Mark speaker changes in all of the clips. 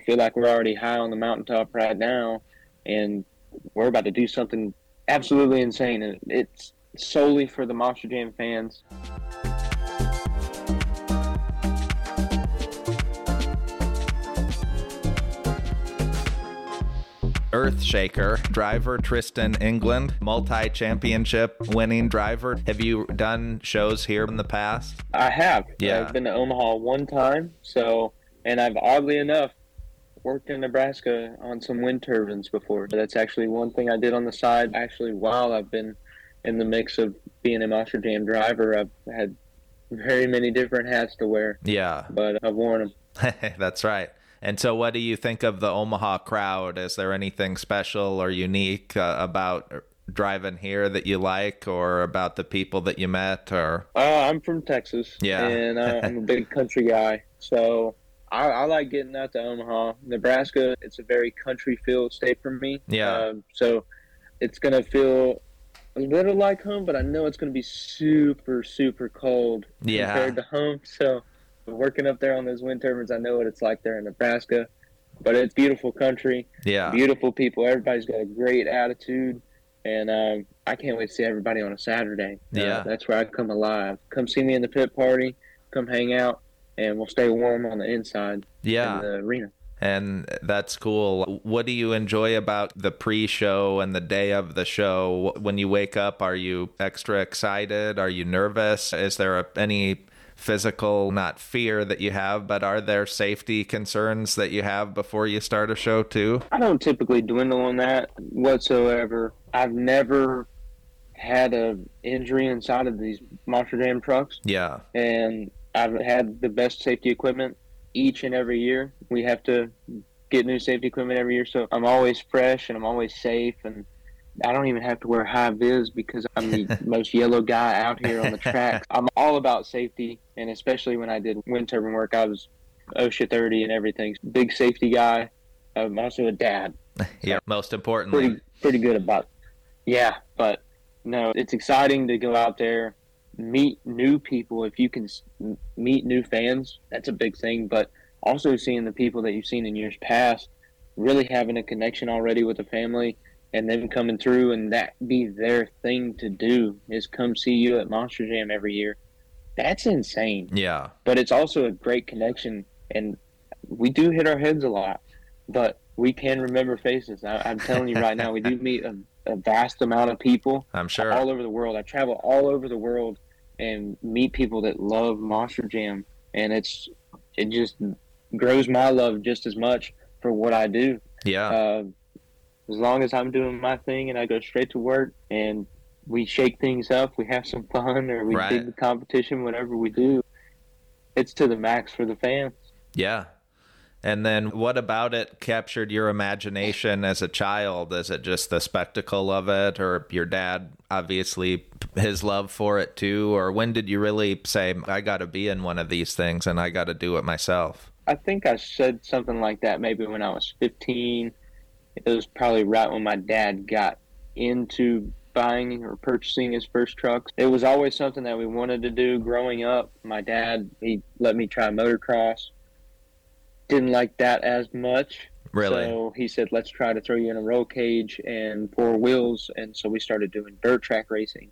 Speaker 1: we feel like we're already high on the mountaintop right now, and we're about to do something absolutely insane. And it's solely for the Monster Jam fans.
Speaker 2: Earthshaker driver Tristan England, multi championship winning driver. Have you done shows here in the past?
Speaker 1: I have.
Speaker 2: Yeah.
Speaker 1: I've been to Omaha one time. So, and I've oddly enough worked in Nebraska on some wind turbines before. That's actually one thing I did on the side. Actually, while I've been in the mix of being a Monster Jam driver, I've had very many different hats to wear,
Speaker 2: Yeah,
Speaker 1: but I've worn them.
Speaker 2: that's right. And so, what do you think of the Omaha crowd? Is there anything special or unique uh, about driving here that you like, or about the people that you met? Or
Speaker 1: Uh, I'm from Texas.
Speaker 2: Yeah.
Speaker 1: And uh, I'm a big country guy. So I, I like getting out to Omaha. Nebraska, it's a very country feel state for me.
Speaker 2: Yeah.
Speaker 1: Um, so it's going to feel a little like home, but I know it's going to be super, super cold
Speaker 2: Yeah.
Speaker 1: compared to home. So working up there on those wind turbines, I know what it's like there in Nebraska. But it's beautiful country
Speaker 2: yeah,
Speaker 1: beautiful people. Everybody's got a great attitude, and um, I can't wait to see everybody on a Saturday. Uh,
Speaker 2: Yeah.
Speaker 1: that's where I come alive. Come see me in the pit party. Come hang out, and we'll stay warm on the inside
Speaker 2: yeah.
Speaker 1: in the arena.
Speaker 2: And that's cool. What do you enjoy about the pre show and the day of the show? When you wake up, are you extra excited? Are you nervous? Is there a, any physical, not fear that you have, but are there safety concerns that you have before you start a show too?
Speaker 1: I don't typically dwindle on that whatsoever. I've never had a injury inside of these Monster Jam trucks.
Speaker 2: Yeah.
Speaker 1: and I've had the best safety equipment each and every year. We have to get new safety equipment every year, so I'm always fresh and I'm always safe. And I don't even have to wear high vis because I'm the most yellow guy out here on the track. I'm all about safety, and especially when I did wind turbine work, I was OSHA 30 and everything. Big safety guy. I'm also a dad.
Speaker 2: Yeah. Most importantly.
Speaker 1: Pretty pretty good about. Yeah, but no, it's exciting to go out there meet new people if you can meet new fans that's a big thing but also seeing the people that you've seen in years past really having a connection already with the family and them coming through and that be their thing to do is come see you at monster jam every year that's insane
Speaker 2: Yeah.
Speaker 1: but it's also a great connection and we do hit our heads a lot but we can remember faces I, i'm telling you right now we do meet a, a vast amount of people
Speaker 2: I'm sure.
Speaker 1: all over the world. I travel all over the world and meet people that love Monster Jam, and it's it just grows my love just as much for what I do.
Speaker 2: yeah.
Speaker 1: Uh, as long as I'm doing my thing and I go straight to work and we shake things up, we have some fun, or we
Speaker 2: Right.
Speaker 1: dig the competition, whatever we do, it's to the max for the fans.
Speaker 2: Yeah. And then what about it captured your imagination as a child? Is it just the spectacle of it, or your dad, obviously, his love for it too? Or when did you really say, I got to be in one of these things and I got to do it myself?
Speaker 1: I think I said something like that maybe when I was 15. It was probably right when my dad got into buying or purchasing his first trucks. It was always something that we wanted to do growing up. My dad, he let me try motocross. Didn't like that as much.
Speaker 2: Really?
Speaker 1: So he said, let's try to throw you in a roll cage and four wheels. And so we started doing dirt track racing.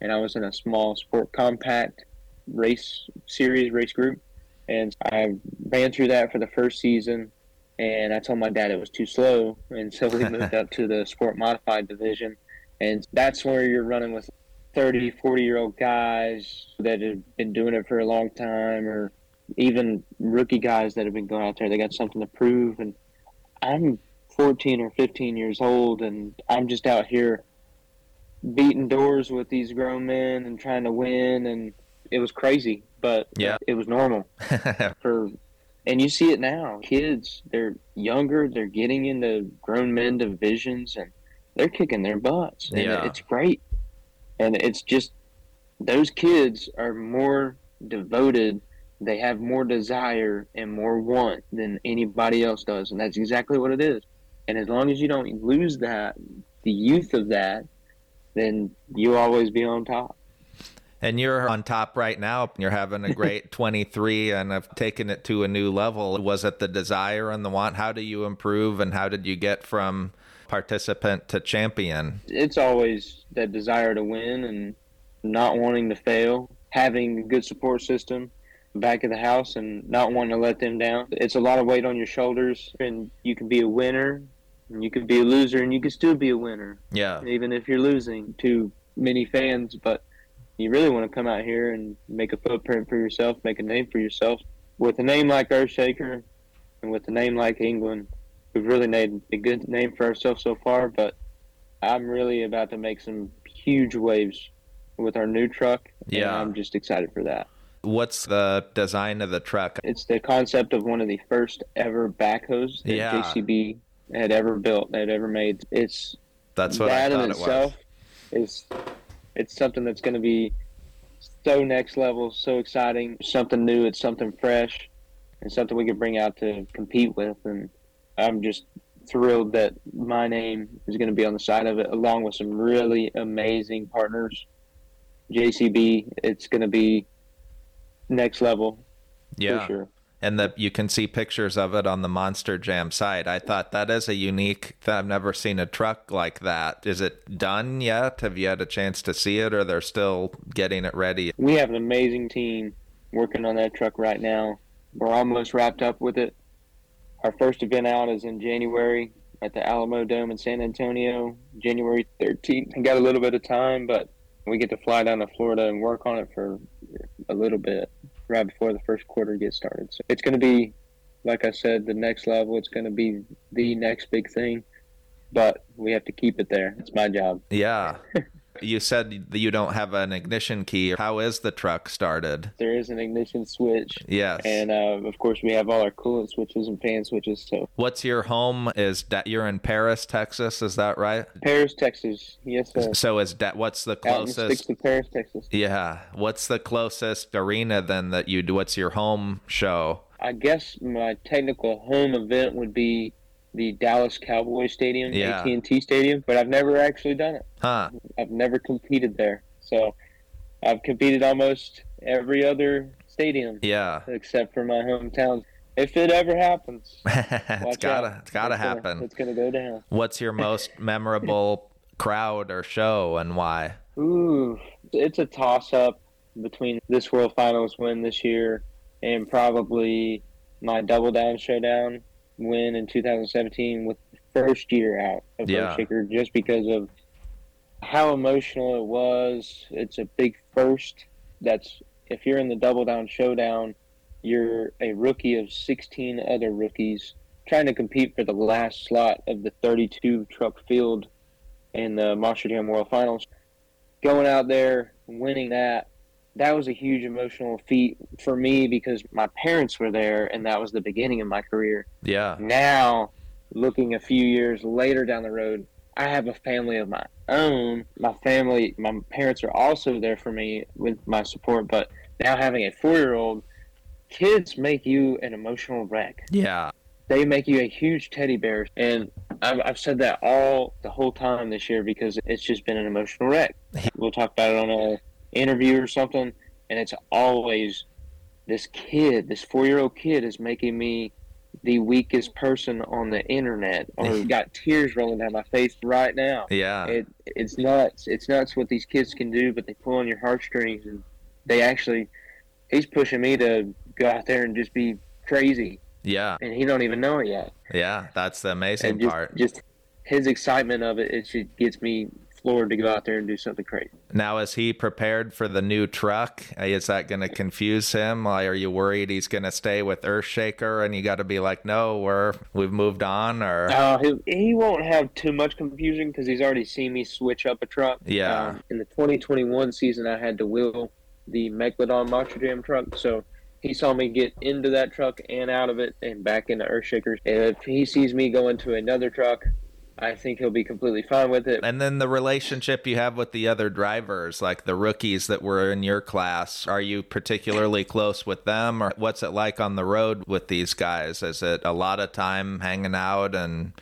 Speaker 1: And I was in a small sport compact race series, race group. And I ran through that for the first season. And I told my dad it was too slow. And so we moved up to the sport modified division. And that's where you're running with 30, 40 year old guys that have been doing it for a long time or even rookie guys that have been going out there. They got something to prove. And I'm 14 or 15 years old and I'm just out here beating doors with these grown men and trying to win. And it was crazy, but
Speaker 2: Yeah.
Speaker 1: it was normal for and you see it now kids they're younger they're getting into grown men divisions and they're kicking their butts and
Speaker 2: Yeah.
Speaker 1: it's great and it's just those kids are more devoted they have more desire and more want than anybody else does and that's exactly what it is and as long as you don't lose that the youth of that then you'll always be on top
Speaker 2: And you're on top right now. You're having a great 23 and have taken it to a new level. Was it the desire and the want? How do you improve and how did you get from participant to champion?
Speaker 1: It's always that desire to win and not wanting to fail, having a good support system back of the house and not wanting to let them down. It's a lot of weight on your shoulders and you can be a winner and you can be a loser and you can still be a winner.
Speaker 2: Yeah.
Speaker 1: Even if you're losing to many fans, but you really want to come out here and make a footprint for yourself, make a name for yourself. With a name like Earthshaker and with a name like England, we've really made a good name for ourselves so far, but I'm really about to make some huge waves with our new truck.
Speaker 2: Yeah.
Speaker 1: I'm just excited for that.
Speaker 2: What's the design of the truck?
Speaker 1: It's the concept of one of the first ever backhoes that
Speaker 2: Yeah.
Speaker 1: JCB had ever built, had ever made. It's
Speaker 2: That's what
Speaker 1: that
Speaker 2: I thought
Speaker 1: in
Speaker 2: it was.
Speaker 1: itself is it's something that's going to be so next level, so exciting, something new. It's something fresh, and something we can bring out to compete with. And I'm just thrilled that my name is going to be on the side of it, along with some really amazing partners. JCB, it's going to be next level
Speaker 2: Yeah.
Speaker 1: for sure.
Speaker 2: and that you can see pictures of it on the Monster Jam site. I thought that is a unique. I've never seen a truck like that. Is it done yet? Have you had a chance to see it, or they're still getting it ready?
Speaker 1: We have an amazing team working on that truck right now. We're almost wrapped up with it. Our first event out is in January at the Alamo Dome in San Antonio, January 13th. I got a little bit of time, but we get to fly down to Florida and work on it for a little bit right before the first quarter gets started. So it's going to be, like I said, the next level. It's going to be the next big thing, but we have to keep it there. It's my job.
Speaker 2: Yeah. you said that you don't have an ignition key. How is the truck started?
Speaker 1: There is an ignition switch.
Speaker 2: Yes.
Speaker 1: And uh, of course, we have all our coolant switches and fan switches. So
Speaker 2: What's your home? Is that you're in Paris, Texas? Is that right?
Speaker 1: Paris, Texas. Yes, sir.
Speaker 2: So is that what's the
Speaker 1: Out in
Speaker 2: closest?
Speaker 1: to Paris, Texas.
Speaker 2: Yeah. What's the closest arena then that you do? What's your home show?
Speaker 1: I guess my technical home event would be the Dallas Cowboys Stadium,
Speaker 2: Yeah.
Speaker 1: AT&T Stadium, but I've never actually done it.
Speaker 2: Huh.
Speaker 1: I've never competed there. So I've competed almost every other stadium
Speaker 2: Yeah.
Speaker 1: except for my hometown. If it ever happens,
Speaker 2: it's gotta
Speaker 1: out.
Speaker 2: it's gotta
Speaker 1: It's gonna-
Speaker 2: happen.
Speaker 1: It's going to go down.
Speaker 2: What's your most memorable crowd or show and why?
Speaker 1: Ooh, it's a toss up between this World Finals win this year and probably my Double Down Showdown win in 2017 with the first year out of
Speaker 2: Yeah.
Speaker 1: Earthshaker just because of how emotional it was. It's a big first. That's if you're in the Double Down Showdown, you're a rookie of 16 other rookies trying to compete for the last slot of the 32 truck field in the Monster Jam World Finals going out there winning that that was a huge emotional feat for me because my parents were there and that was the beginning of my career
Speaker 2: Yeah.
Speaker 1: now looking a few years later down the road i have a family of my own my family my parents are also there for me with my support but now having a four-year-old kids make you an emotional wreck
Speaker 2: Yeah.
Speaker 1: they make you a huge teddy bear. And I've, I've said that all the whole time this year because it's just been an emotional wreck. We'll talk about it on a interview or something, and it's always this kid, this four year old kid, is making me the weakest person on the internet, or got tears rolling down my face right now.
Speaker 2: Yeah.
Speaker 1: It it's nuts. It's nuts what these kids can do, but they pull on your heartstrings, and they actually. He's pushing me to go out there and just be crazy
Speaker 2: Yeah.
Speaker 1: and he don't even know it yet.
Speaker 2: Yeah. That's the amazing
Speaker 1: And just,
Speaker 2: part.
Speaker 1: just his excitement of it, it just gets me floored to go out there and do something crazy.
Speaker 2: Now, is he prepared for the new truck? Is that going to confuse him? Like, are you worried he's going to stay with Earthshaker and you got to be like, no, we're we've moved on? Or
Speaker 1: Uh, he, he won't have too much confusion because he's already seen me switch up a truck.
Speaker 2: Yeah.
Speaker 1: Um, in the 2021 season, I had to wheel the Megalodon Monster Jam truck, so he saw me get into that truck and out of it and back into Earthshakers. If he sees me go into another truck, I think he'll be completely fine with it.
Speaker 2: and then the relationship you have with the other drivers, like the rookies that were in your class, are you particularly close with them, or what's it like on the road with these guys? Is it a lot of time hanging out and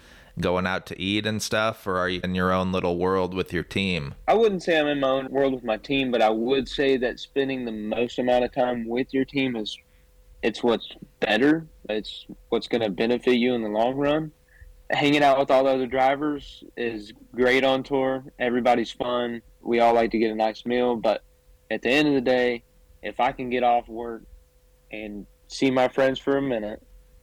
Speaker 2: going out to eat and stuff, or are you in your own little world with your team?
Speaker 1: I wouldn't say I'm in my own world with my team, but I would say that spending the most amount of time with your team is it's what's better. It's what's going to benefit you in the long run. Hanging out with all the other drivers is great on tour. Everybody's fun. We all like to get a nice meal, but at the end of the day, if I can get off work and see my friends for a minute,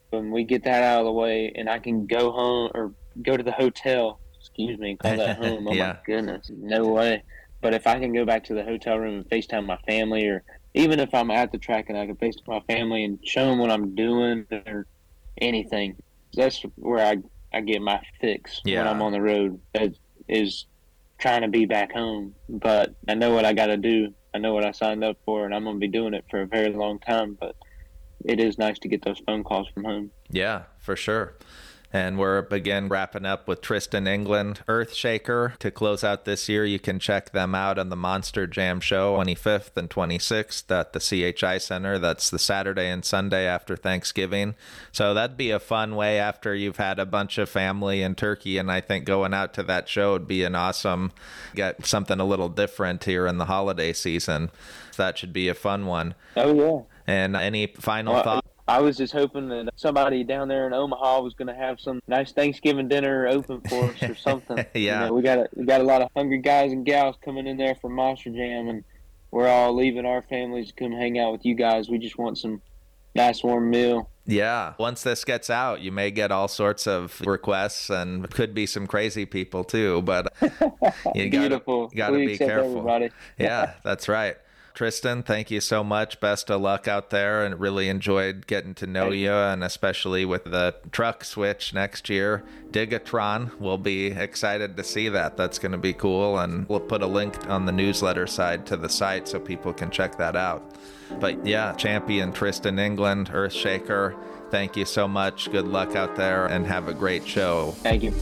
Speaker 1: when we get that out of the way, and I can go home or go to the hotel, excuse me, call that home. Oh
Speaker 2: Yeah.
Speaker 1: my goodness, no way. But if I can go back to the hotel room and FaceTime my family, or even if I'm at the track and I can FaceTime my family and show them what I'm doing or anything, that's where I, I get my fix
Speaker 2: Yeah.
Speaker 1: when I'm on the road. That is trying to be back home. But I know what I got to do. I know what I signed up for, and I'm going to be doing it for a very long time. But it is nice to get those phone calls from home.
Speaker 2: Yeah, for sure. And we're again wrapping up with Tristan England, Earthshaker. To close out this year, you can check them out on the Monster Jam Show 25th and 26th at the CHI Center. That's the Saturday and Sunday after Thanksgiving. So that'd be a fun way after you've had a bunch of family in Turkey. And I think going out to that show would be an awesome, get something a little different here in the holiday season. That should be a fun one.
Speaker 1: Oh, yeah.
Speaker 2: And any final
Speaker 1: Well,
Speaker 2: thoughts?
Speaker 1: I was just hoping that somebody down there in Omaha was going to have some nice Thanksgiving dinner open for us or something.
Speaker 2: Yeah.
Speaker 1: You know, we got a, we got a lot of hungry guys and gals coming in there for Monster Jam, and we're all leaving our families to come hang out with you guys. We just want some nice warm meal.
Speaker 2: Yeah. Once this gets out, you may get all sorts of requests and could be some crazy people too, but you gotta,
Speaker 1: Beautiful.
Speaker 2: gotta be careful. Yeah, that's right. Tristan, thank you so much. Best of luck out there and really enjoyed getting to know you and especially with the truck switch next year. Digatron, we'll be excited to see that. That's going to be cool and we'll put a link on the newsletter side to the site so people can check that out. But yeah, champion Tristan England, Earthshaker, thank you so much. Good luck out there and have a great show.
Speaker 1: Thank you.